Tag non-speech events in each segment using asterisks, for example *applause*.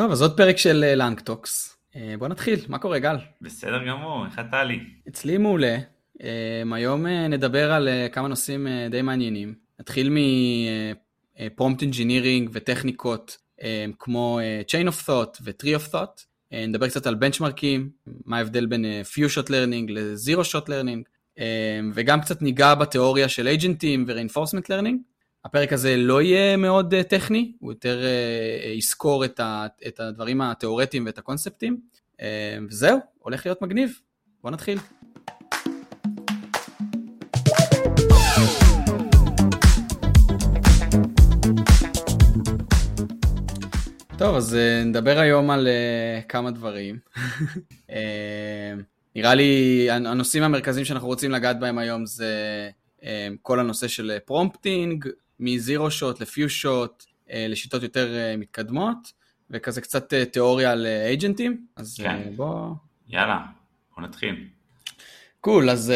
טוב, אז עוד פרק של LangTalks. בוא נתחיל, מה קורה גל? בסדר גמור, איך אצלך לי? אצלי מעולה. היום נדבר על כמה נושאים די מעניינים. נתחיל מ prompt engineering וטכניקות כמו Chain of Thought ו-Tree of Thought. נדבר קצת על בנצ'מרקים, מה ההבדל בין few shot learning ל-zero shot learning, וגם קצת ניגע בתיאוריה של אייג'נטים ו-reinforcement learning. הפרק הזה לא יהיה מאוד uh, טכני, הוא יותר uh, יסקור את, הדברים התיאורטיים ואת הקונספטים. וזהו, הולך להיות מגניב. בוא נתחיל. טוב, אז נדבר היום על כמה דברים. *laughs* נראה לי הנושאים המרכזיים שאנחנו רוצים לגעת בהם היום זה כל הנושא של prompting, מ zero shot ל few shot, לשיטות יותר אה, מתקדמות, וכזה קצת אה, תיאוריה על אייג'נטים, אז כן. אה, בוא... יאללה, בוא נתחיל. cool, אז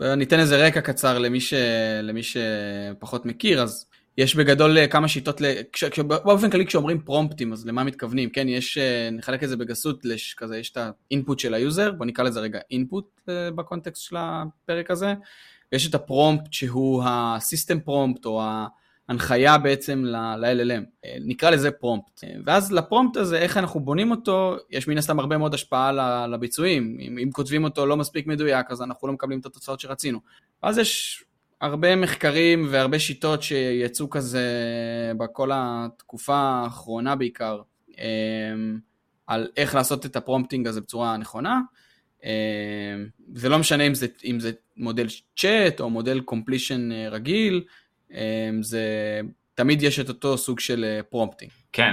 ניתן איזה רקע קצר למי, ש... למי שפחות מכיר, אז יש בגדול כמה שיטות, כש... באופן כללי כשאומרים פרומפטים, אז למה מתכוונים? כן, יש, נחלק את זה בגסות, לש... כזה יש את ה input של ה user, בוא נקרא לזה רגע input בקונטקסט של הפרק הזה, ויש את ה-prompt שהוא ה-system prompt או ההנחיה בעצם ל-LLM, נקרא לזה prompt. ואז ל-prompt הזה, איך אנחנו בונים אותו, יש מן הסתם הרבה מאוד השפעה לביצועים. אם, אם כותבים אותו לא מספיק מדויק, אז אנחנו לא מקבלים את התוצאות שרצינו. אז יש הרבה מחקרים והרבה שיטות שיצאו כזה בכל התקופה האחרונה בעיקר, על איך לעשות את ה-prompting הזה בצורה נכונה. זה לא משנה אם זה, אם זה מודל צ'אט או מודל completion רגיל, זה תמיד יש את אותו סוג של prompting. כן,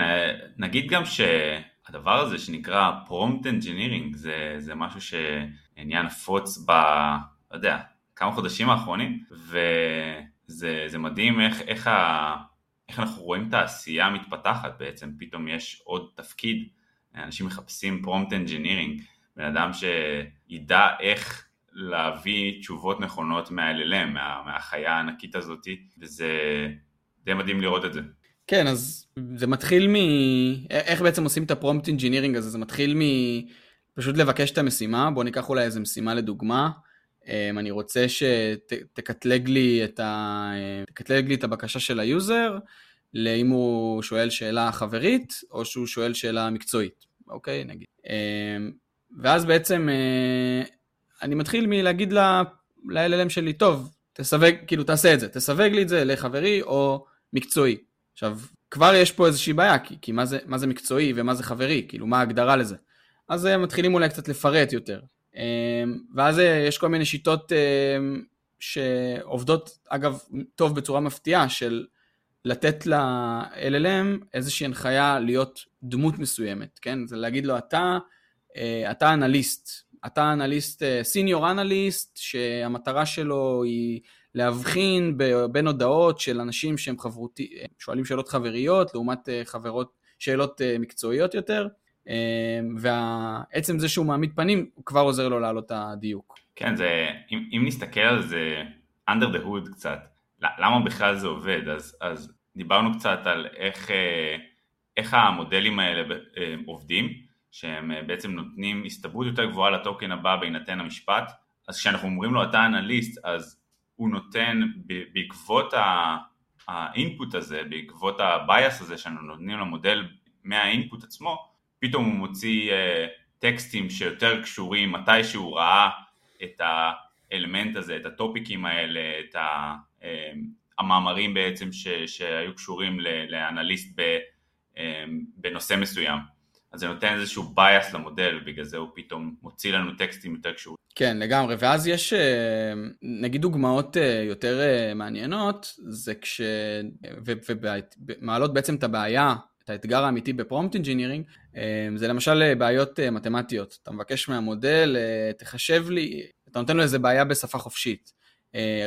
נגיד גם שהדבר הזה שנקרא prompt engineering זה, זה משהו שנהיה נפוץ ב... לא יודע, כמה חודשים האחרונים, וזה מדהים איך, איך, ה, איך אנחנו רואים את העשייה מתפתחת בעצם, פתאום יש עוד תפקיד, אנשים מחפשים prompt engineering. בן אדם שידע איך להביא תשובות נכונות מה-LLM, מה, מהחיה הענקית הזאת, וזה די מדהים לראות את זה. כן, אז זה מתחיל מ... איך בעצם עושים את הפרומפט אינג'ינירינג הזה? זה מתחיל מ... פשוט לבקש את המשימה, בוא ניקח אולי איזה משימה לדוגמה. אמ, אני רוצה שתקטלג לי ה... לי את הבקשה של ה-user, לאם הוא שואל שאלה חברית, או שהוא שואל שאלה מקצועית, אוקיי? נגיד. אמ, ואז בעצם אה, אני מתחיל מלהגיד ל-LLM שלי, טוב, תסווג, כאילו תעשה את זה, תסווג לי את זה לחברי או מקצועי. עכשיו, כבר יש פה איזושהי בעיה, כי, כי מה, זה, מה זה מקצועי ומה זה חברי, כאילו מה ההגדרה לזה. אז אה, מתחילים אולי קצת לפרט יותר. אה, ואז יש כל מיני שיטות שעובדות, אגב, טוב בצורה מפתיעה, של לתת ל-LLM איזושהי הנחיה להיות דמות מסוימת, כן? זה להגיד לו, אתה אה, אתה אנליסט, אתה אנליסט, סיניור אנליסט, שהמטרה שלו היא להבחין בין הודעות של אנשים שהם חברותי, שואלים שאלות חבריות לעומת אה, חברות, שאלות אה, מקצועיות יותר, ועצם זה שהוא מעמיד פנים, הוא כבר עוזר לו להעלות את הדיוק. כן, זה, אם, אם נסתכל על זה under the hood קצת, למה בכלל זה עובד? אז, אז דיברנו קצת על איך, איך המודלים האלה עובדים. שהם אה, בעצם נותנים הסתברות יותר גבוהה ל-token הבא בהינתן המשפט, אז כשאנחנו אומרים לו אתה אנליסט, אז הוא נותן בעקבות ה-input הזה, בעקבות ה-bias הזה שאנחנו נותנים למודל מה-input עצמו, פתאום הוא מוציא uh, טקסטים שיותר קשורים מתי שהוא ראה את האלמנט הזה, את הטופיקים האלה, את ה, uh, המאמרים בעצם ש, שהיו קשורים לאנליסט ב, בנושא מסוים. אז זה נותן איזשהו בייס למודל, ובגלל זה הוא פתאום מוציא לנו טקסטים יותר קשורים. כן, לגמרי, ואז יש אה, נגיד דוגמאות אה, יותר אה, מעניינות, זה כש... ומעלות בעצם את הבעיה, את האתגר האמיתי בפרומפט אינג'ינירינג, זה למשל בעיות מתמטיות. אתה מבקש מהמודל, תחשב לי, אתה נותן לו איזה בעיה בשפה חופשית.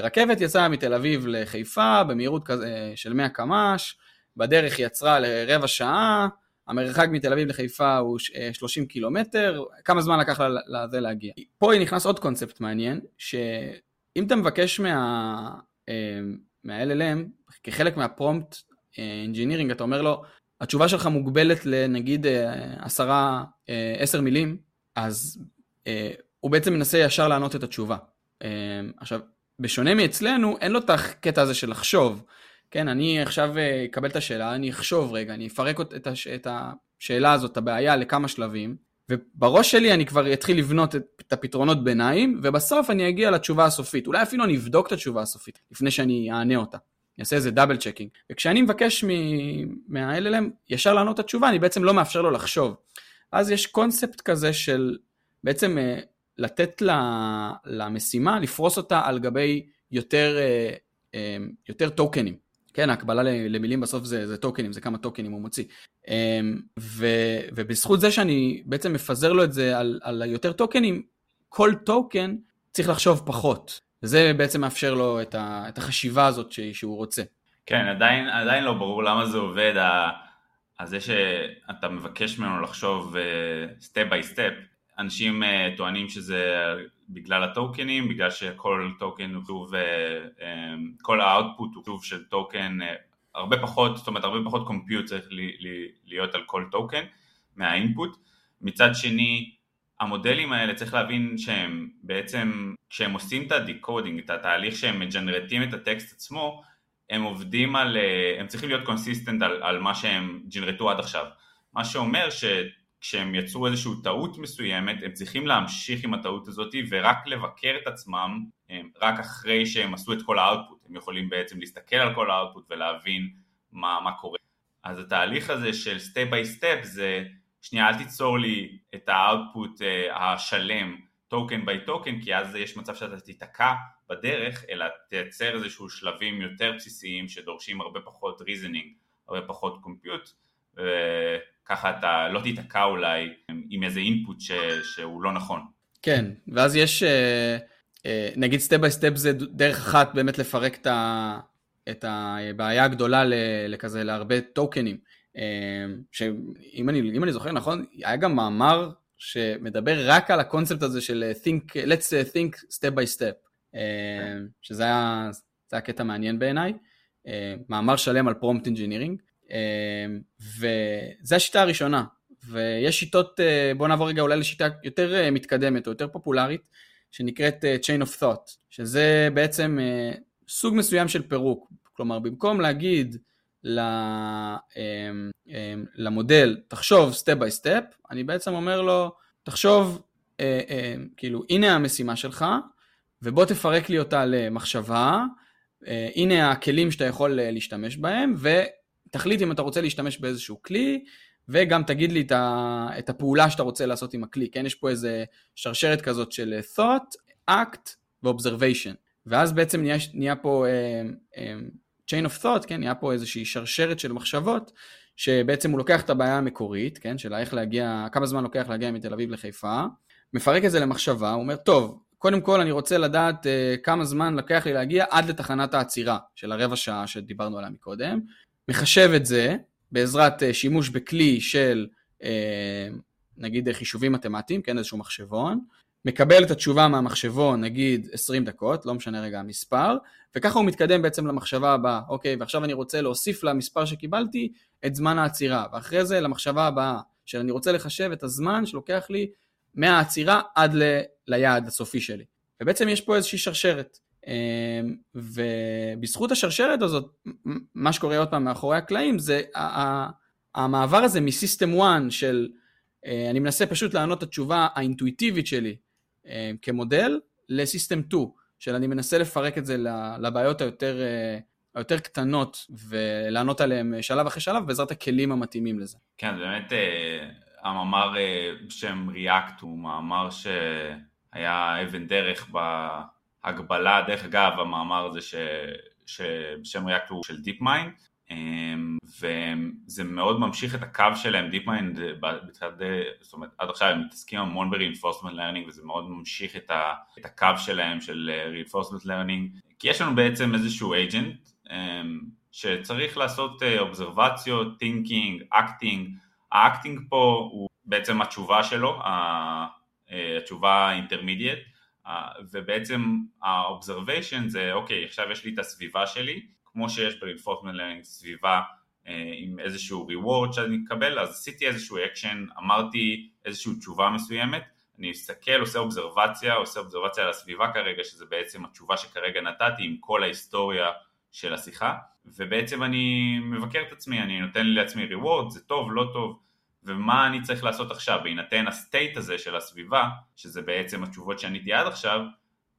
רכבת יצאה מתל אביב לחיפה במהירות של 100 קמ"ש, בדרך עצרה לרבע שעה, המרחק מתל אביב לחיפה הוא 30 אה, קילומטר, כמה זמן לקח לזה להגיע. פה נכנס עוד קונספט מעניין, שאם אתה מבקש מה, אה, מה-LLM, כחלק מהפרומפט אינג'ינירינג, אתה אומר לו, התשובה שלך מוגבלת לנגיד עשרה, עשר מילים, אז הוא בעצם מנסה ישר לענות את התשובה. עכשיו, בשונה מאצלנו, אין לו את הקטע הזה של לחשוב. כן, אני עכשיו אקבל את השאלה, אני אחשוב רגע, אני אפרק את, הש... את השאלה הזאת, את הבעיה, לכמה שלבים, ובראש שלי אני כבר אתחיל לבנות את, הפתרונות ביניים, ובסוף אני אגיע לתשובה הסופית. אולי אפילו אני אבדוק את התשובה הסופית, לפני שאני אענה אותה. אני אעשה איזה double checking. וכשאני מבקש מה-LLM ישר לענות את התשובה, אני בעצם לא מאפשר לו לחשוב. אז יש קונספט כזה של בעצם אה, לתת למשימה, לפרוס אותה על גבי יותר, אה, אה, יותר טוקנים. כן, ההקבלה למילים בסוף זה, זה טוקנים, זה כמה טוקנים הוא מוציא. אמ, ו, ובזכות זה שאני בעצם מפזר לו את זה על, על יותר טוקנים, כל טוקן צריך לחשוב פחות. וזה בעצם מאפשר לו את, ה, את החשיבה הזאת שהוא רוצה. כן, עדיין, לא ברור למה זה עובד, זה שאתה מבקש ממנו לחשוב step by step. אנשים אה, טוענים שזה בגלל הטוקנים, בגלל שכל token הוא שוב, אה, אמ, כל ה-output הוא שוב של token, אה, הרבה פחות, זאת אומרת הרבה פחות compute צריך לי, לי, להיות על כל token מה-input. מצד שני, המודלים האלה צריך להבין שהם בעצם, כשהם עושים את ה-decoding, את התהליך שהם מג'נרטים את הטקסט עצמו, הם עובדים על, הם צריכים להיות consistent על, על מה שהם ג'נרטו עד עכשיו. מה שאומר ש... כשהם יצרו איזושהי טעות מסוימת, הם צריכים להמשיך עם הטעות הזאת ורק לבקר את עצמם רק אחרי שהם עשו את כל ה-output, הם יכולים בעצם להסתכל על כל ה-output ולהבין מה, מה קורה. אז התהליך הזה של step by step זה, שנייה אל תיצור לי את ה-output אה, השלם token by token, כי אז יש מצב שאתה תיתקע בדרך, אלא תייצר איזשהו שלבים יותר בסיסיים שדורשים הרבה פחות reasoning, הרבה פחות compute, ככה אתה לא תיתקע אולי עם איזה input ש, שהוא לא נכון. כן, ואז יש, אה, אה, נגיד step by step זה דרך אחת באמת לפרק את, ה, את הבעיה הגדולה לכזה, להרבה טוקנים. אה, שאם אני, אני זוכר נכון, היה גם מאמר שמדבר רק על הקונספט הזה של think, let's think step by step, שזה היה, זה היה קטע מעניין בעיניי. מאמר שלם על prompt engineering. אמ, וזו השיטה הראשונה, ויש שיטות, אה, בואו נעבור רגע אולי לשיטה יותר אה, מתקדמת או יותר פופולרית, שנקראת אה, Chain of Thought, שזה בעצם סוג מסוים של פירוק, כלומר במקום להגיד אמ, אמ, למודל, תחשוב step by step, אני בעצם אומר לו, תחשוב, כאילו, הנה המשימה שלך, ובוא תפרק לי אותה למחשבה, הנה הכלים שאתה יכול להשתמש בהם, תחליט אם אתה רוצה להשתמש באיזשהו כלי, וגם תגיד לי את הפעולה שאתה רוצה לעשות עם הכלי, כן? יש פה איזה שרשרת כזאת של thought, act ו-observation. ואז בעצם נהיה, נהיה פה אה, אמ, chain of thought, כן? נהיה פה איזושהי שרשרת של מחשבות, שבעצם הוא לוקח את הבעיה המקורית, כן? של איך להגיע, כמה זמן לוקח להגיע מתל אביב לחיפה, מפרק את זה למחשבה, הוא אומר, טוב, קודם כל אני רוצה לדעת uh, כמה זמן לקח לי להגיע עד לתחנת העצירה של הרבע שעה שדיברנו עליה מקודם, מחשב את זה בעזרת אה, שימוש בכלי של אה, נגיד חישובים מתמטיים, כן, איזשהו מחשבון, מקבל את התשובה מהמחשבון, נגיד 20 דקות, לא משנה רגע המספר, וככה הוא מתקדם בעצם למחשבה הבאה, אוקיי, ועכשיו אני רוצה להוסיף למספר שקיבלתי את זמן העצירה, ואחרי זה למחשבה הבאה, שאני רוצה לחשב את הזמן שלוקח לי מהעצירה עד ל... ליעד הסופי שלי. ובעצם יש פה איזושהי שרשרת. אמ, ובזכות השרשרת הזאת, מה שקורה עוד פעם מאחורי הקלעים זה המעבר הזה מסיסטם 1 של אה, אני מנסה פשוט לענות את התשובה האינטואיטיבית שלי אה, כמודל ל-system 2 של אני מנסה לפרק את זה לבעיות היותר, אה, היותר קטנות ולענות עליהן שלב אחרי שלב בעזרת הכלים המתאימים לזה. כן, באמת המאמר בשם ReAct הוא מאמר שהיה אבן דרך ב... הגבלה, דרך אגב המאמר הזה ש, שבשם ReAct הוא של מיינד אמ, וזה מאוד ממשיך את הקו שלהם, מיינד בצד, זאת אומרת עד עכשיו הם מתעסקים המון ב-reinforcement learning וזה מאוד ממשיך את, ה, את הקו שלהם של אה, reinforcement learning כי יש לנו בעצם איזשהו agent אמ, שצריך לעשות אובזרבציות, thinking, acting, האקטינג פה הוא בעצם התשובה שלו, אה, התשובה האינטרמידיאט ובעצם ה-observation זה אוקיי עכשיו יש לי את הסביבה שלי. כמו שיש ב-reinforcement learning סביבה עם איזשהו reward שאני אקבל, אז עשיתי איזשהו אקשן, אמרתי איזושהי תשובה מסוימת, אני אסתכל, עושה observation, עושה observation על הסביבה כרגע, שזה בעצם התשובה שכרגע נתתי עם כל ההיסטוריה של השיחה, ובעצם אני מבקר את עצמי, אני נותן לעצמי reward, זה טוב, לא טוב, ומה אני צריך לעשות עכשיו, בהינתן ה state הזה של הסביבה, שזה בעצם התשובות שעניתי עד עכשיו,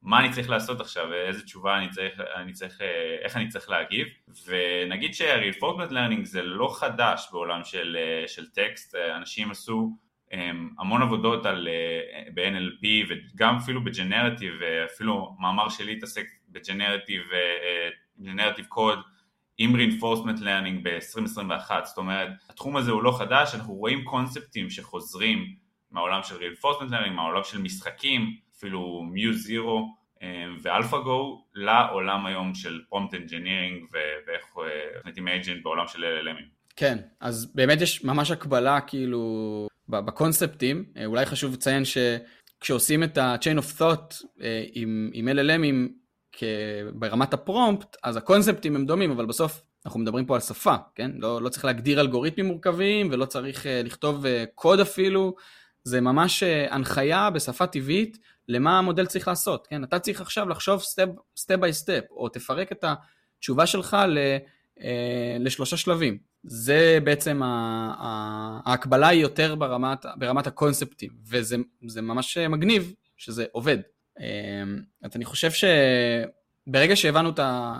מה אני צריך לעשות עכשיו, איזה תשובה אני צריך, אני צריך, איך אני צריך להגיב, ונגיד ש-reinforcement learning זה לא חדש בעולם של, של טקסט, אנשים עשו המון עבודות על, ב-NLP וגם אפילו בג'נרטיב, אפילו מאמר שלי התעסק בג'נרטיב, ג'נרטיב קוד עם reinforcement learning ב-2021, זאת אומרת התחום הזה הוא לא חדש, אנחנו רואים קונספטים שחוזרים מהעולם של reinforcement learning, מהעולם של משחקים, אפילו Muse Zero ואלפאגו לעולם היום של prompt engineering ואיך מתים agent בעולם של LLMים. כן, אז באמת יש ממש הקבלה כאילו בקונספטים, אולי חשוב לציין שכשעושים את ה-chain of thought עם, עם LLMים ברמת הפרומפט, אז הקונספטים הם דומים, אבל בסוף אנחנו מדברים פה על שפה, כן? לא, לא צריך להגדיר אלגוריתמים מורכבים ולא צריך לכתוב קוד אפילו, זה ממש הנחיה בשפה טבעית למה המודל צריך לעשות, כן? אתה צריך עכשיו לחשוב step by step, או תפרק את התשובה שלך ל, לשלושה שלבים. זה בעצם ההקבלה היא יותר ברמת, ברמת הקונספטים, וזה ממש מגניב שזה עובד. אז אני חושב שברגע שהבנו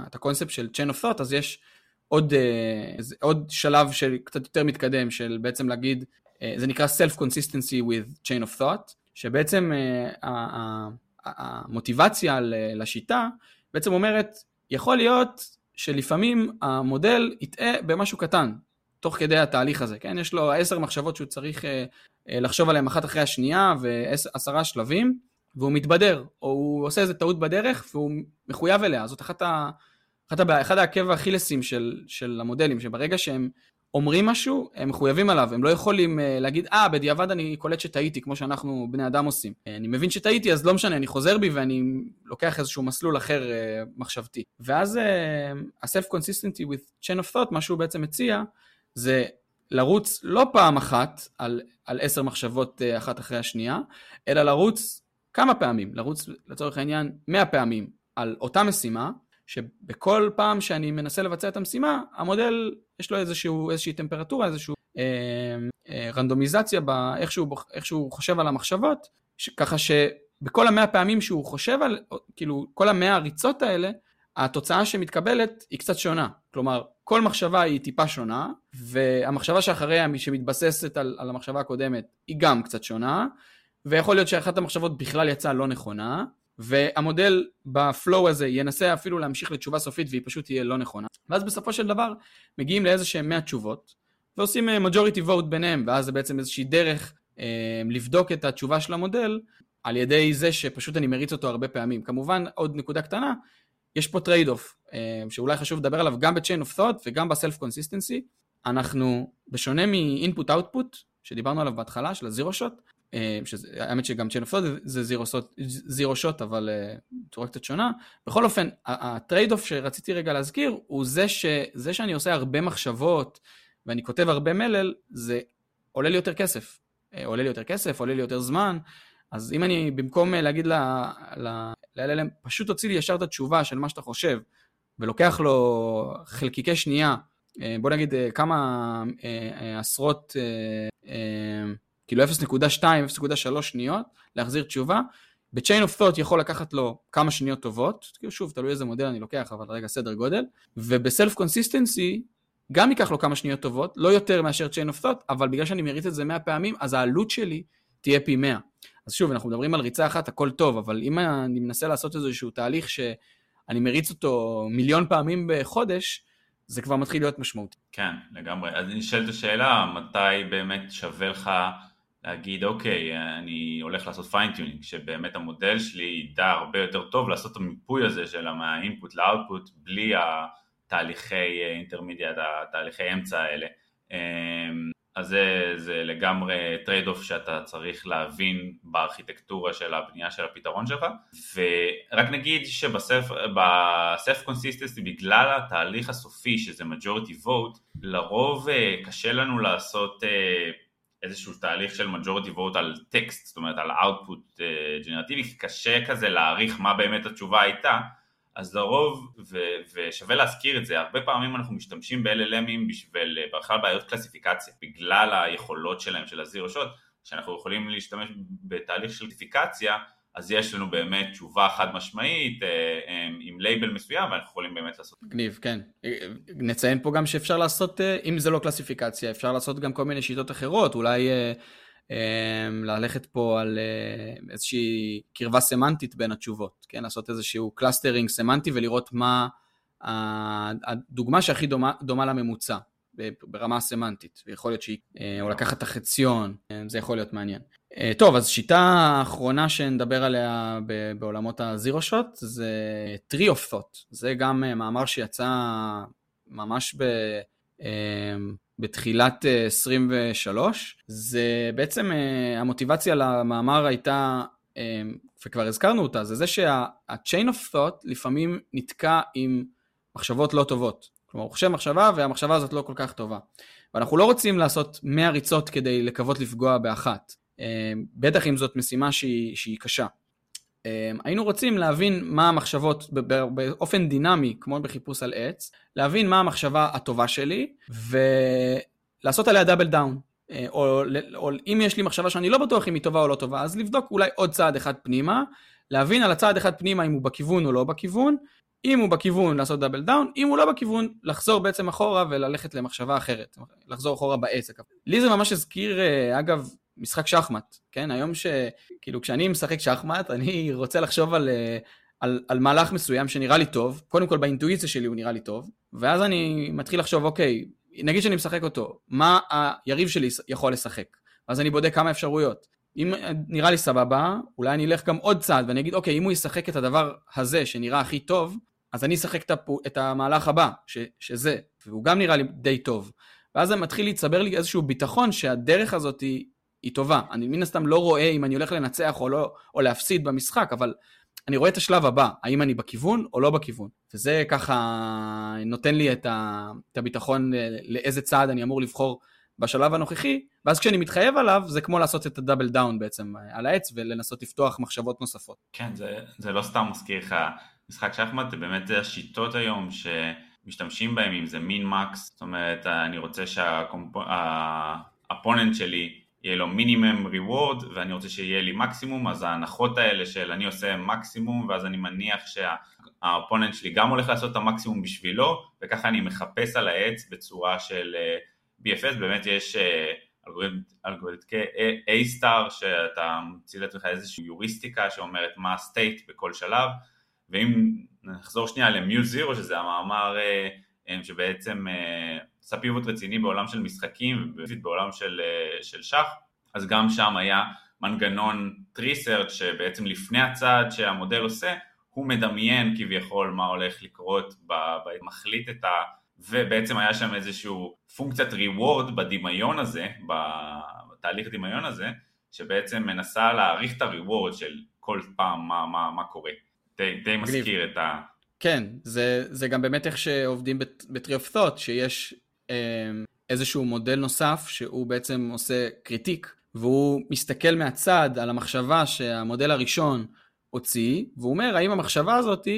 את הקונספט של chain of thought, אז יש עוד, עוד שלב של קצת יותר מתקדם, של בעצם להגיד, זה נקרא self-consistency with chain of thought, שבעצם המוטיבציה לשיטה בעצם אומרת, יכול להיות שלפעמים המודל יטעה במשהו קטן, תוך כדי התהליך הזה, כן? יש לו עשר מחשבות שהוא צריך לחשוב עליהן אחת אחרי השנייה ועשרה שלבים, והוא מתבדר, או הוא עושה איזה טעות בדרך והוא מחויב אליה, זאת אחת ה... אחת הבעיה, אחד העקב האכילסים של, של המודלים, שברגע שהם אומרים משהו, הם מחויבים עליו, הם לא יכולים uh, להגיד, אה, ah, בדיעבד אני קולט שטעיתי, כמו שאנחנו בני אדם עושים. Uh, אני מבין שטעיתי, אז לא משנה, אני חוזר בי ואני לוקח איזשהו מסלול אחר uh, מחשבתי. ואז uh, ה-self-consistency with chain of thought, מה שהוא בעצם מציע, זה לרוץ לא פעם אחת על, על עשר מחשבות uh, אחת אחרי השנייה, אלא לרוץ כמה פעמים, לרוץ לצורך העניין 100 פעמים על אותה משימה, שבכל פעם שאני מנסה לבצע את המשימה, המודל יש לו איזשהו, איזושהי טמפרטורה, איזושהי אה, אה, רנדומיזציה באיך שהוא, שהוא חושב על המחשבות, ש, ככה שבכל המאה פעמים שהוא חושב על, כאילו כל המאה הריצות האלה, התוצאה שמתקבלת היא קצת שונה. כלומר, כל מחשבה היא טיפה שונה, והמחשבה שאחריה, שמתבססת על, על המחשבה הקודמת, היא גם קצת שונה, ויכול להיות שאחת המחשבות בכלל יצאה לא נכונה, והמודל ב flow הזה ינסה אפילו להמשיך לתשובה סופית והיא פשוט תהיה לא נכונה. ואז בסופו של דבר מגיעים לאיזה שהם 100 תשובות, ועושים אה, majority vote ביניהם, ואז זה בעצם איזושהי דרך אה, לבדוק את התשובה של המודל, על ידי זה שפשוט אני מריץ אותו הרבה פעמים. כמובן, עוד נקודה קטנה, יש פה trade off, אה, שאולי חשוב לדבר עליו גם ב-chain of thought וגם ב-self consistency. אנחנו, בשונה מ-input-output, שדיברנו עליו בהתחלה, של ה zero shot, אה, האמת שגם of thought זה zero shot, אבל אה, בצורה קצת שונה. בכל אופן, ה trade off שרציתי רגע להזכיר, הוא זה, שזה שאני עושה הרבה מחשבות ואני כותב הרבה מלל, זה עולה לי יותר כסף. אה, עולה לי יותר כסף, עולה לי יותר זמן, אז אם אני, במקום להגיד ל-LLM, פשוט תוציא לי ישר את התשובה של מה שאתה חושב, ולוקח לו חלקיקי שנייה, בוא נגיד כמה עשרות כאילו 0.2, 0.3 שניות, להחזיר תשובה. ב-chain of thought יכול לקחת לו כמה שניות טובות, כאילו שוב, תלוי איזה מודל אני לוקח, אבל רגע סדר גודל, וב-self consistency גם ייקח לו כמה שניות טובות, לא יותר מאשר chain of thought, אבל בגלל שאני מריץ את זה 100 פעמים, אז העלות שלי תהיה פי 100. אז שוב, אנחנו מדברים על ריצה אחת, הכל טוב, אבל אם אני מנסה לעשות איזשהו תהליך שאני מריץ אותו מיליון פעמים בחודש, זה כבר מתחיל להיות משמעותי. כן, לגמרי. אז את השאלה, מתי באמת שווה לך להגיד אוקיי, אני הולך לעשות fine tuning, שבאמת המודל שלי ידע הרבה יותר טוב לעשות את המיפוי הזה של מה input ל output בלי התהליכי intermediate, התהליכי אמצע האלה. אמ, אז זה, זה לגמרי trade off שאתה צריך להבין בארכיטקטורה של הבנייה של הפתרון שלך ורק נגיד שב self consistency בגלל התהליך הסופי שזה majority vote לרוב אה, קשה לנו לעשות אה, איזשהו תהליך של majority vote על טקסט זאת אומרת על output גנרטיבי קשה כזה להעריך מה באמת התשובה הייתה אז לרוב, ו- ושווה להזכיר את זה, הרבה פעמים אנחנו משתמשים ב-LLMים בשביל אה, בכלל בעיות classification, בגלל היכולות שלהם של ה zero shot, שאנחנו יכולים להשתמש בתהליך של classification, אז יש לנו באמת תשובה חד משמעית אה, אה, עם לייבל מסוים ואנחנו יכולים באמת לעשות. מגניב, כן. נציין פה גם שאפשר לעשות, אם זה לא classification, אפשר לעשות גם כל מיני שיטות אחרות, אולי ללכת פה על אה, איזושהי קרבה סמנטית בין התשובות, כן? לעשות איזשהו clustering סמנטי ולראות מה הדוגמה שהכי דומה, דומה לממוצע ברמה הסמנטית, ויכול להיות שהיא, אה, או לקחת את החציון, אה, זה יכול להיות מעניין. טוב, אז שיטה האחרונה שנדבר עליה בעולמות הזירו שוט זה tree of thought, זה גם מאמר שיצא ממש ב... אמ, בתחילת 23, אה, זה בעצם אה, המוטיבציה למאמר הייתה, אה, וכבר הזכרנו אותה, זה זה שה-chain of thought לפעמים נתקע עם מחשבות לא טובות. כלומר, הוא חושב מחשבה והמחשבה הזאת לא כל כך טובה. ואנחנו לא רוצים לעשות 100 ריצות כדי לקוות לפגוע באחת. בטח אם זאת משימה שהיא, שהיא קשה. אמ, היינו רוצים להבין מה המחשבות באופן דינמי, כמו בחיפוש על עץ, להבין מה המחשבה הטובה שלי, ולעשות עליה double down. אה, או, או אם יש לי מחשבה שאני לא בטוח אם היא טובה או לא טובה, אז לבדוק אולי עוד צעד אחד פנימה, להבין על הצעד אחד פנימה אם הוא בכיוון או לא בכיוון, אם הוא בכיוון לעשות double down, אם הוא לא בכיוון לחזור בעצם אחורה וללכת למחשבה אחרת, לחזור אחורה בעץ. לי זה ממש הזכיר, אה, אגב, משחק שחמט, כן? היום ש... כאילו, כשאני משחק שחמט, אני רוצה לחשוב על, אה, על, על מהלך מסוים שנראה לי טוב, קודם כל באינטואיציה שלי הוא נראה לי טוב, ואז אני מתחיל לחשוב, אוקיי, נגיד שאני משחק אותו, מה היריב שלי יכול לשחק? ואז אני בודק כמה אפשרויות. אם נראה לי סבבה, אולי אני אלך גם עוד צעד ואני אגיד, אוקיי, אם הוא ישחק את הדבר הזה שנראה הכי טוב, אז אני אשחק את המהלך הבא, ש, שזה, והוא גם נראה לי די טוב. ואז זה מתחיל להצטבר לי איזשהו ביטחון שהדרך הזאת היא היא טובה. אני מן הסתם לא רואה אם אני הולך לנצח או, לא, או להפסיד במשחק, אבל אני רואה את השלב הבא, האם אני בכיוון או לא בכיוון. וזה ככה נותן לי את, ה, את הביטחון לאיזה צעד אני אמור לבחור בשלב הנוכחי, ואז כשאני מתחייב עליו, זה כמו לעשות את הדאבל דאון בעצם על העץ ולנסות לפתוח מחשבות נוספות. כן, זה, זה לא סתם מזכיר לך משחק שחמט, זה באמת השיטות היום ש... משתמשים בהם, אם זה מין מקס, זאת אומרת, אני רוצה שהאפוננט שלי יהיה לו מינימום ריוורד ואני רוצה שיהיה לי מקסימום, אז ההנחות האלה של אני עושה מקסימום ואז אני מניח שהאופוננט שלי גם הולך לעשות את המקסימום בשבילו וככה אני מחפש על העץ בצורה של אה, BFS, באמת יש אה, אלגוריתמי A-star שאתה מוציא לעצמך איזושהי היוריסטיקה שאומרת מה ה state בכל שלב. ואם נחזור שנייה ל MuZero שזה המאמר אה, שבעצם עשה פיבוט רציני בעולם של משחקים ובעולם של, אה, של שח, אז גם שם היה מנגנון tree search שבעצם לפני הצעד שהמודל עושה, הוא מדמיין כביכול מה הולך לקרות, מחליט את ה... ובעצם היה שם איזשהו פונקציית reward בדמיון הזה, בתהליך דמיון הזה, שבעצם מנסה להעריך את ה reward של כל פעם מה, מה, מה קורה. די, די מזכיר את ה... כן, זה, זה גם באמת איך שעובדים ב-Tree of Thought, שיש איזשהו מודל נוסף שהוא בעצם עושה critique, והוא מסתכל מהצד על המחשבה שהמודל הראשון הוציא, והוא אומר האם המחשבה הזאת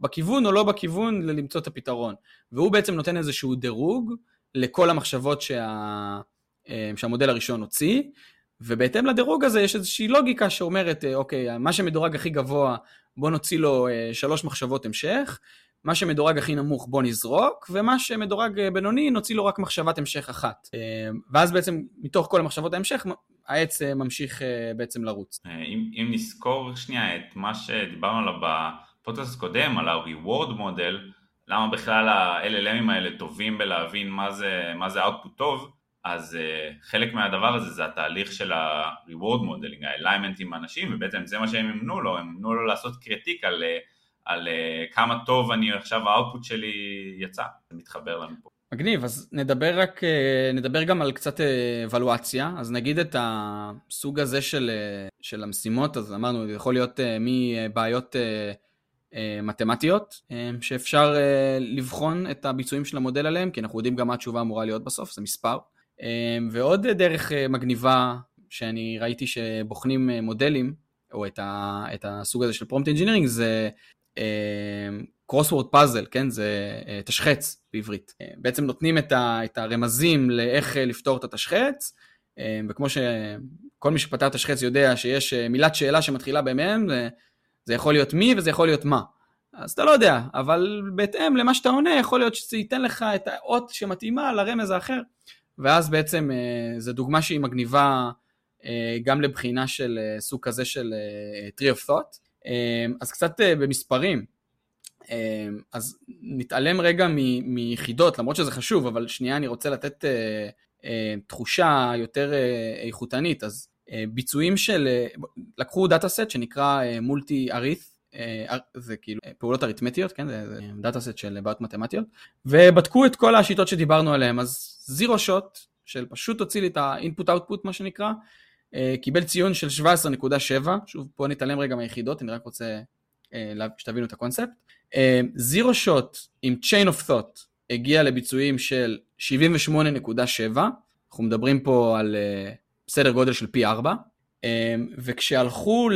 בכיוון או לא בכיוון למצוא את הפתרון. והוא בעצם נותן איזשהו דירוג לכל המחשבות שה... אמ, שהמודל הראשון הוציא, ובהתאם לדירוג הזה יש איזושהי לוגיקה שאומרת, אוקיי, מה שמדורג הכי גבוה, בוא נוציא לו אה, שלוש מחשבות המשך, מה שמדורג הכי נמוך בוא נזרוק, ומה שמדורג אה, בינוני נוציא לו רק מחשבת המשך אחת. אה, ואז בעצם מתוך כל המחשבות ההמשך, העץ אה, ממשיך בעצם לרוץ. אם, אם נזכור שנייה את מה שדיברנו עליו בפודקאסט הקודם, על ה-reward model, למה בכלל ה-LLMים האלה טובים בלהבין מה זה, מה זה output טוב, אז חלק מהדבר הזה זה התהליך של ה-reward modeling, ה-alignment עם אנשים, ובעצם זה מה שהם אימנו לו, הם אימנו לו לעשות critique על uh, על uh, כמה טוב אני עכשיו ה output שלי יצא, זה מתחבר לנו פה. מגניב, אז נדבר רק, נדבר גם על קצת evaluation, אז נגיד את הסוג הזה של, של המשימות, אז אמרנו, זה יכול להיות מבעיות מתמטיות, שאפשר לבחון את הביצועים של המודל עליהם, כי אנחנו יודעים גם מה התשובה אמורה להיות בסוף, זה מספר. ועוד דרך מגניבה שאני ראיתי שבוחנים מודלים, או את, ה, את הסוג הזה של prompt engineering, זה crossword uh, puzzle, כן? זה uh, תשחץ בעברית. Uh, בעצם נותנים את, ה, את הרמזים לאיך uh, לפתור את התשחץ, וכמו שכל מי שפתר תשחץ יודע שיש מילת שאלה שמתחילה במ"ם, זה, זה יכול להיות מי וזה יכול להיות מה. אז אתה לא יודע, אבל בהתאם למה שאתה עונה, יכול להיות שזה ייתן לך את האות שמתאימה לרמז האחר. ואז בעצם זו דוגמה שהיא מגניבה גם לבחינה של סוג כזה של tree of thought. אמ, אז קצת אה, במספרים, אמ, אז נתעלם רגע מיחידות, למרות שזה חשוב, אבל שנייה אני רוצה לתת אה, אה, תחושה יותר איכותנית, אז ביצועים של, לקחו data set שנקרא MultiArith, זה כאילו פעולות אריתמטיות, כן, זה data set של בעיות מתמטיות, ובדקו את כל השיטות שדיברנו עליהן, אז zero shot של פשוט תוציא לי את ה input-output מה שנקרא, קיבל ציון של 17.7, שוב פה נתעלם רגע מהיחידות, אני רק רוצה אה, שתבינו את הקונספט. zero shot עם Chain of Thought הגיע לביצועים של 78.7, אנחנו מדברים פה על אה, סדר גודל של פי 4, וכשהלכו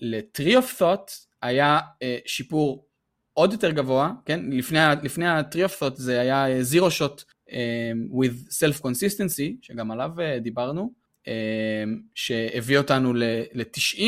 ל-Tree of Thought היה שיפור עוד יותר גבוה, כן? לפני, לפני ה-Tree of Thought זה היה זירו שוט with self-consistency, שגם עליו דיברנו, אמ, שהביא אותנו ל-90,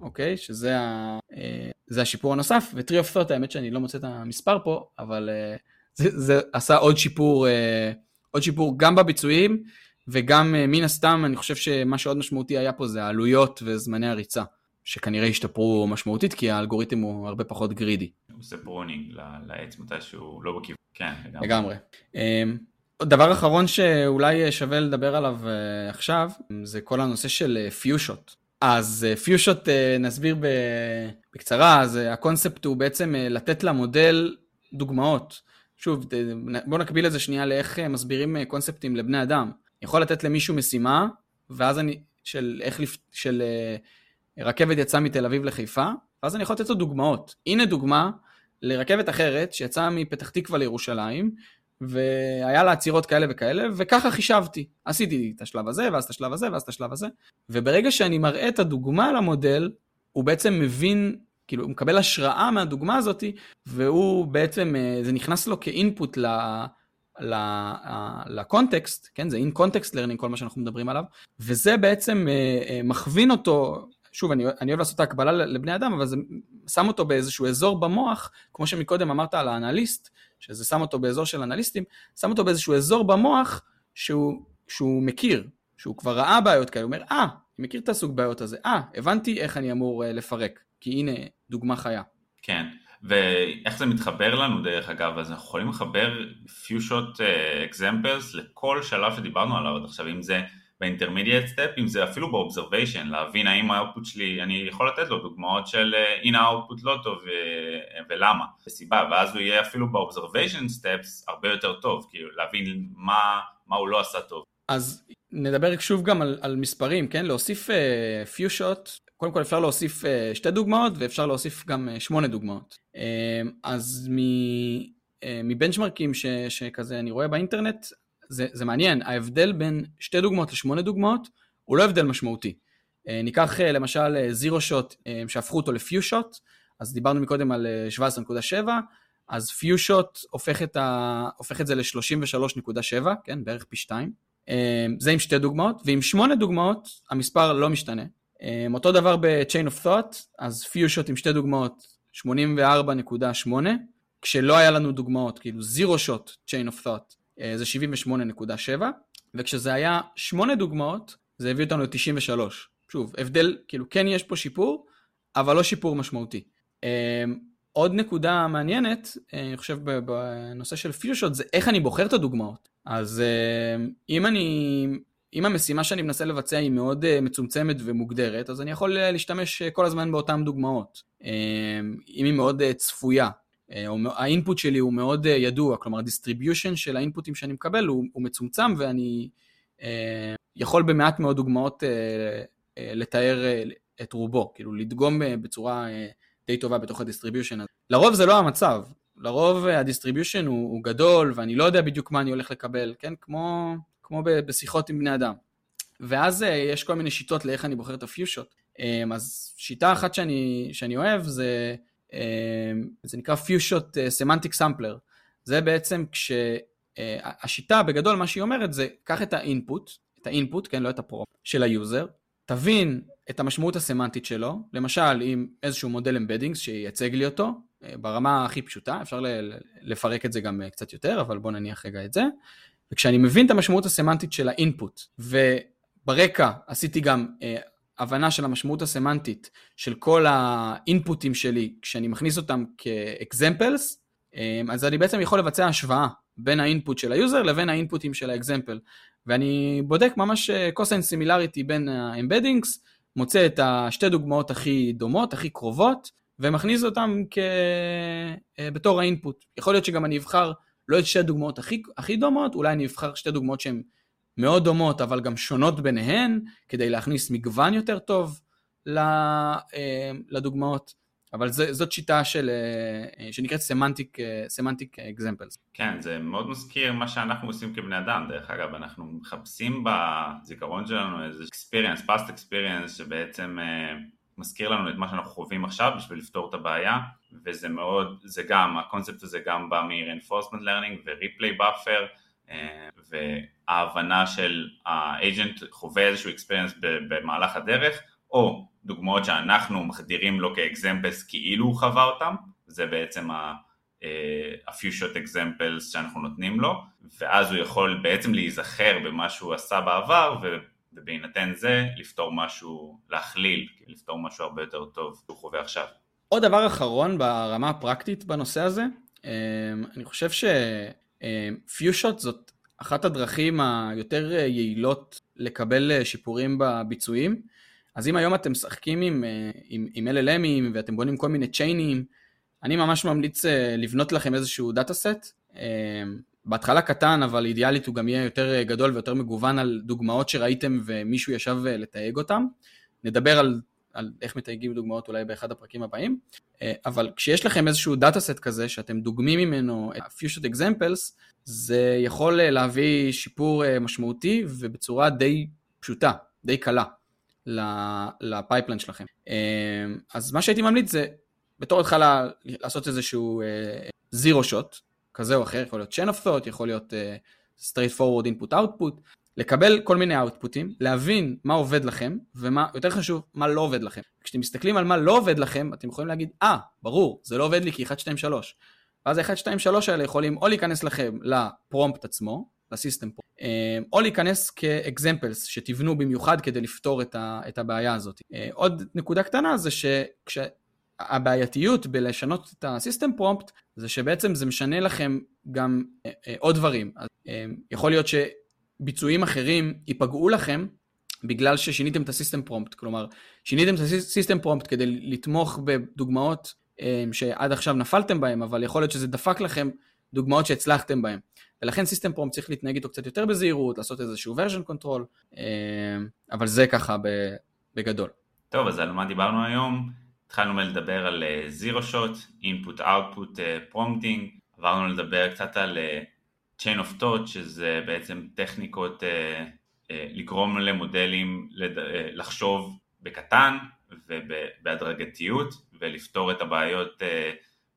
אוקיי? שזה ה, אה, זה השיפור הנוסף, ו-Tree of Thought, האמת שאני לא מוצא את המספר פה, אבל אה, זה, זה עשה עוד שיפור, אה, עוד שיפור גם בביצועים, וגם מן הסתם, אני חושב שמה שעוד משמעותי היה פה זה העלויות וזמני הריצה, שכנראה השתפרו משמעותית, כי האלגוריתם הוא הרבה פחות greedy. הוא עושה pruning לעץ מתי שהוא לא בכיוון, כן, לגמרי. לגמרי. דבר אחרון שאולי שווה לדבר עליו uh, עכשיו, זה כל הנושא של few shot. אה, אז few shot, uh, נסביר בקצרה, אז הקונספט הוא בעצם לתת למודל דוגמאות. שוב, בואו נקביל את זה שנייה לאיך מסבירים קונספטים לבני אדם. יכול לתת למישהו משימה, ואז אני, של איך, של uh, רכבת יצאה מתל אביב לחיפה, ואז אני יכול לתת לו דוגמאות. הנה דוגמה לרכבת אחרת שיצאה מפתח תקווה לירושלים, והיה לה עצירות כאלה וכאלה, וככה חישבתי. עשיתי את השלב הזה, ואז את השלב הזה, ואז את השלב הזה, וברגע שאני מראה את הדוגמה למודל, הוא בעצם מבין, כאילו, הוא מקבל השראה מהדוגמה הזאת, והוא בעצם, אה, זה נכנס לו כאינפוט ל... לקונטקסט, כן, זה context learning, כל מה שאנחנו מדברים עליו, וזה בעצם אה, אה, מכווין אותו, שוב, אני, אני אוהב לעשות את ההקבלה לבני אדם, אבל זה שם אותו באיזשהו אזור במוח, כמו שמקודם אמרת על האנליסט, שזה שם אותו באזור של אנליסטים, שם אותו באיזשהו אזור במוח שהוא, שהוא מכיר, שהוא כבר ראה בעיות כאלה, הוא אומר, אה, ah, אני מכיר את הסוג בעיות הזה, אה, ah, הבנתי איך אני אמור uh, לפרק, כי הנה דוגמה חיה. כן, ואיך זה מתחבר לנו דרך אגב, אז אנחנו יכולים לחבר few shot uh, examples לכל שלב שדיברנו עליו עד עכשיו, אם זה ב intermediate step, אם זה אפילו ב observation, להבין האם ה output שלי, אני יכול לתת לו דוגמאות של אה, הנה ה output לא טוב אה, ולמה, וסיבה, ואז הוא יהיה אפילו ב observation steps הרבה יותר טוב, כאילו להבין מה, מה הוא לא עשה טוב. אז נדבר שוב גם על, על מספרים, כן? להוסיף uh, שוט, קודם כל אפשר להוסיף uh, שתי דוגמאות ואפשר להוסיף גם uh, שמונה דוגמאות. Uh, אז מ... מבנצ'מרקים ש, שכזה אני רואה באינטרנט, זה, זה מעניין, ההבדל בין שתי דוגמאות לשמונה דוגמאות הוא לא הבדל משמעותי. אה, ניקח אה, למשל זירו שוט שהפכו אותו לפיו שוט, אז דיברנו מקודם על 17.7, אה, אז פיו שוט הופך, הופך את זה ל-33.7, כן, בערך פי 2. זה עם שתי דוגמאות, ועם שמונה דוגמאות המספר לא משתנה. אותו דבר ב-chain of thought, אז פיו שוט עם שתי דוגמאות 84.8, כשלא היה לנו דוגמאות, כאילו זירו שוט chain of thought אה, זה 78.7, וכשזה היה 8 דוגמאות, זה הביא אותנו ל-93. שוב, הבדל, כאילו כן יש פה שיפור, אבל לא שיפור משמעותי. אה, עוד נקודה מעניינת, אה, אני חושב בנושא של few shot, זה איך אני בוחר את הדוגמאות. אז אם אני, אם המשימה שאני מנסה לבצע היא מאוד מצומצמת ומוגדרת, אז אני יכול להשתמש כל הזמן באותן דוגמאות. אם היא מאוד צפויה. ה input שלי הוא מאוד ידוע, כלומר distribution של ה inputים שאני מקבל הוא, הוא מצומצם ואני יכול במעט מאוד דוגמאות לתאר את רובו, כאילו לדגום בצורה די טובה בתוך ה distribution הזה. לרוב זה לא המצב, לרוב ה distribution הוא, הוא גדול ואני לא יודע בדיוק מה אני הולך לקבל, כן? כמו, כמו בשיחות עם בני אדם. ואז אה, יש כל מיני שיטות לאיך אני בוחר את ה few shot. אז שיטה אחת שאני, שאני אוהב זה, זה נקרא few shot semantic sampler. זה בעצם כשהשיטה אה, בגדול מה שהיא אומרת זה קח את ה input, את ה input, כן, לא את הפרו, של היוזר, תבין את המשמעות הסמנטית שלו, למשל עם איזשהו מודל embeddings שייצג לי אותו, אה, ברמה הכי פשוטה, אפשר לפרק את זה גם קצת יותר, אבל בואו נניח רגע את זה. וכשאני מבין את המשמעות הסמנטית של ה input, וברקע עשיתי גם אה, הבנה של המשמעות הסמנטית של כל ה inputים שלי, כשאני מכניס אותם כ examples, אה, אז אני בעצם יכול לבצע השוואה בין ה input של ה user לבין ה inputים של ה example. ואני בודק ממש cosine similarity בין ה embeddings, מוצא את השתי דוגמאות הכי דומות, הכי קרובות, ומכניס אותם כ... אה, בתור ה input. יכול להיות שגם אני אבחר לא את שתי הדוגמאות הכי, הכי דומות, אולי אני אבחר שתי דוגמאות שהן מאוד דומות אבל גם שונות ביניהן, כדי להכניס מגוון יותר טוב אה, לדוגמאות. אבל זה, זאת שיטה של, אה, שנקראת semantic, semantic examples. כן, זה מאוד מזכיר מה שאנחנו עושים כבני אדם, דרך אגב, אנחנו מחפשים בזיכרון שלנו איזה experience, past experience, שבעצם מזכיר לנו את מה שאנחנו חווים עכשיו בשביל לפתור את הבעיה וזה מאוד, זה גם, הקונספט הזה גם בא מ-reinforcement learning ו-replay buffer אה, וההבנה של ה agent חווה איזשהו experience במהלך הדרך או דוגמאות שאנחנו מחדירים לו כאקזמפלס כאילו הוא חווה אותם זה בעצם ה-few shot examples שאנחנו נותנים לו ואז הוא יכול בעצם להיזכר במה שהוא עשה בעבר ובהינתן זה לפתור משהו, להכליל, לפתור משהו הרבה יותר טוב שהוא חווה עכשיו. עוד דבר אחרון ברמה הפרקטית בנושא הזה, אמ, אני חושב שפיושות זאת אחת הדרכים היותר יעילות לקבל שיפורים בביצועים. אז אם היום אתם משחקים עם, עם, עם LLMים ואתם בונים כל מיני chainים, אני ממש ממליץ לבנות לכם איזשהו data set, אמ, בהתחלה קטן, אבל אידיאלית הוא גם יהיה יותר אה, גדול ויותר מגוון על דוגמאות שראיתם ומישהו ישב אה, לתייג אותם. נדבר על, על איך מתייגים דוגמאות אולי באחד הפרקים הבאים, אה, אבל כשיש לכם איזשהו data set כזה שאתם דוגמים ממנו את ה- few shot examples, זה יכול להביא שיפור משמעותי ובצורה די פשוטה, די קלה ל pipeline שלכם. אז מה שהייתי ממליץ זה בתור התחלה לעשות איזשהו zero shot, כזה או אחר, יכול להיות chain of thought, יכול להיות straight forward input output, לקבל כל מיני outputים, להבין מה עובד לכם, ומה, יותר חשוב, מה לא עובד לכם. כשאתם מסתכלים על מה לא עובד לכם, אתם יכולים להגיד, אה, ah, ברור, זה לא עובד לי כי 1, 2, 3. ואז ה-1, 2, 3 האלה יכולים או להיכנס לכם ל prompt עצמו, ל system פה, אה, או להיכנס כ examples שתבנו במיוחד כדי לפתור את, ה, את הבעיה הזאת. אה, עוד נקודה קטנה זה שכש... הבעייתיות בלשנות את ה system prompt זה שבעצם זה משנה לכם גם אה, עוד דברים. אז, יכול להיות שביצועים אחרים ייפגעו לכם בגלל ששיניתם את ה system prompt, כלומר שיניתם את ה system prompt כדי לתמוך בדוגמאות אה, שעד עכשיו נפלתם בהם, אבל יכול להיות שזה דפק לכם דוגמאות שהצלחתם בהם. ולכן system prompt צריך להתנהג איתו קצת יותר בזהירות, לעשות איזשהו version control, אה, אבל זה ככה בגדול. טוב, אז על מה דיברנו היום? התחלנו מלדבר על zero shot, input output prompting, עברנו לדבר קצת על uh, chain of thought שזה בעצם טכניקות uh, uh, לגרום למודלים לד... uh, לחשוב בקטן ובהדרגתיות ולפתור את הבעיות uh,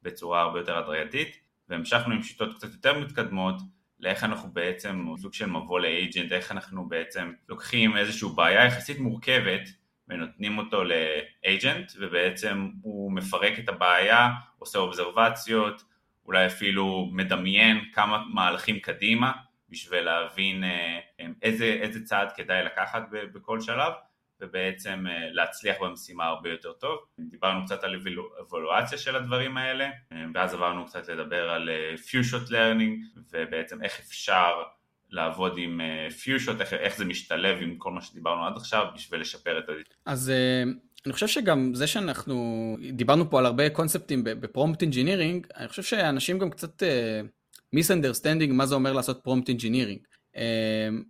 בצורה הרבה יותר הדרגתית. והמשכנו עם שיטות קצת יותר מתקדמות לאיך אנחנו בעצם, סוג של מבוא לאג'נט, איך אנחנו בעצם לוקחים איזושהי בעיה יחסית מורכבת ונותנים אותו לאג'נט ובעצם הוא מפרק את הבעיה, עושה אובזרבציות, אולי אפילו מדמיין כמה מהלכים קדימה בשביל להבין אה, איזה, איזה צעד כדאי לקחת בכל שלב ובעצם אה, להצליח במשימה הרבה יותר טוב. דיברנו קצת על אבולואציה של הדברים האלה אה, ואז עברנו קצת לדבר על shot learning ובעצם איך אפשר לעבוד עם few shots, איך, איך זה משתלב עם כל מה שדיברנו עד עכשיו בשביל לשפר את הדיט. אז אני חושב שגם זה שאנחנו דיברנו פה על הרבה קונספטים ב prompt engineering, אני חושב שאנשים גם קצת misunderstanding uh, מה זה אומר לעשות prompt engineering. Uh,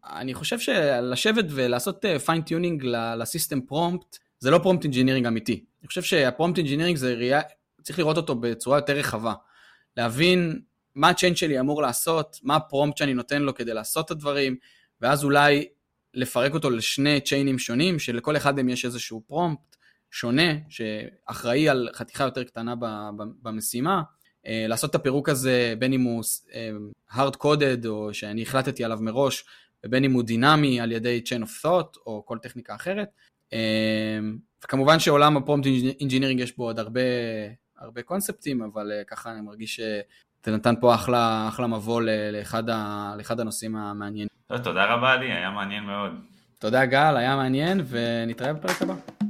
אני חושב שלשבת ולעשות fine-tuning ל system prompt, זה לא prompt engineering אמיתי. אני חושב שה prompt engineering זה ראייה, צריך לראות אותו בצורה יותר רחבה. להבין מה ה chain שלי אמור לעשות, מה ה prompt שאני נותן לו כדי לעשות את הדברים, ואז אולי לפרק אותו לשני chainים שונים, שלכל אחד מהם יש איזשהו prompt שונה, שאחראי על חתיכה יותר קטנה במשימה, אה, לעשות את הפירוק הזה בין אם הוא אה, hard coded או שאני החלטתי עליו מראש, ובין אם הוא דינמי על ידי chain of thought או כל טכניקה אחרת. אה, וכמובן שעולם ה prompt engineering יש בו עוד הרבה, הרבה קונספטים, אבל ככה אני מרגיש שזה נתן פה אחלה, אחלה מבוא לאחד, ה, לאחד הנושאים המעניינים. תודה רבה לך, היה מעניין מאוד. תודה גל, היה מעניין, ונתראה בפרק הבא.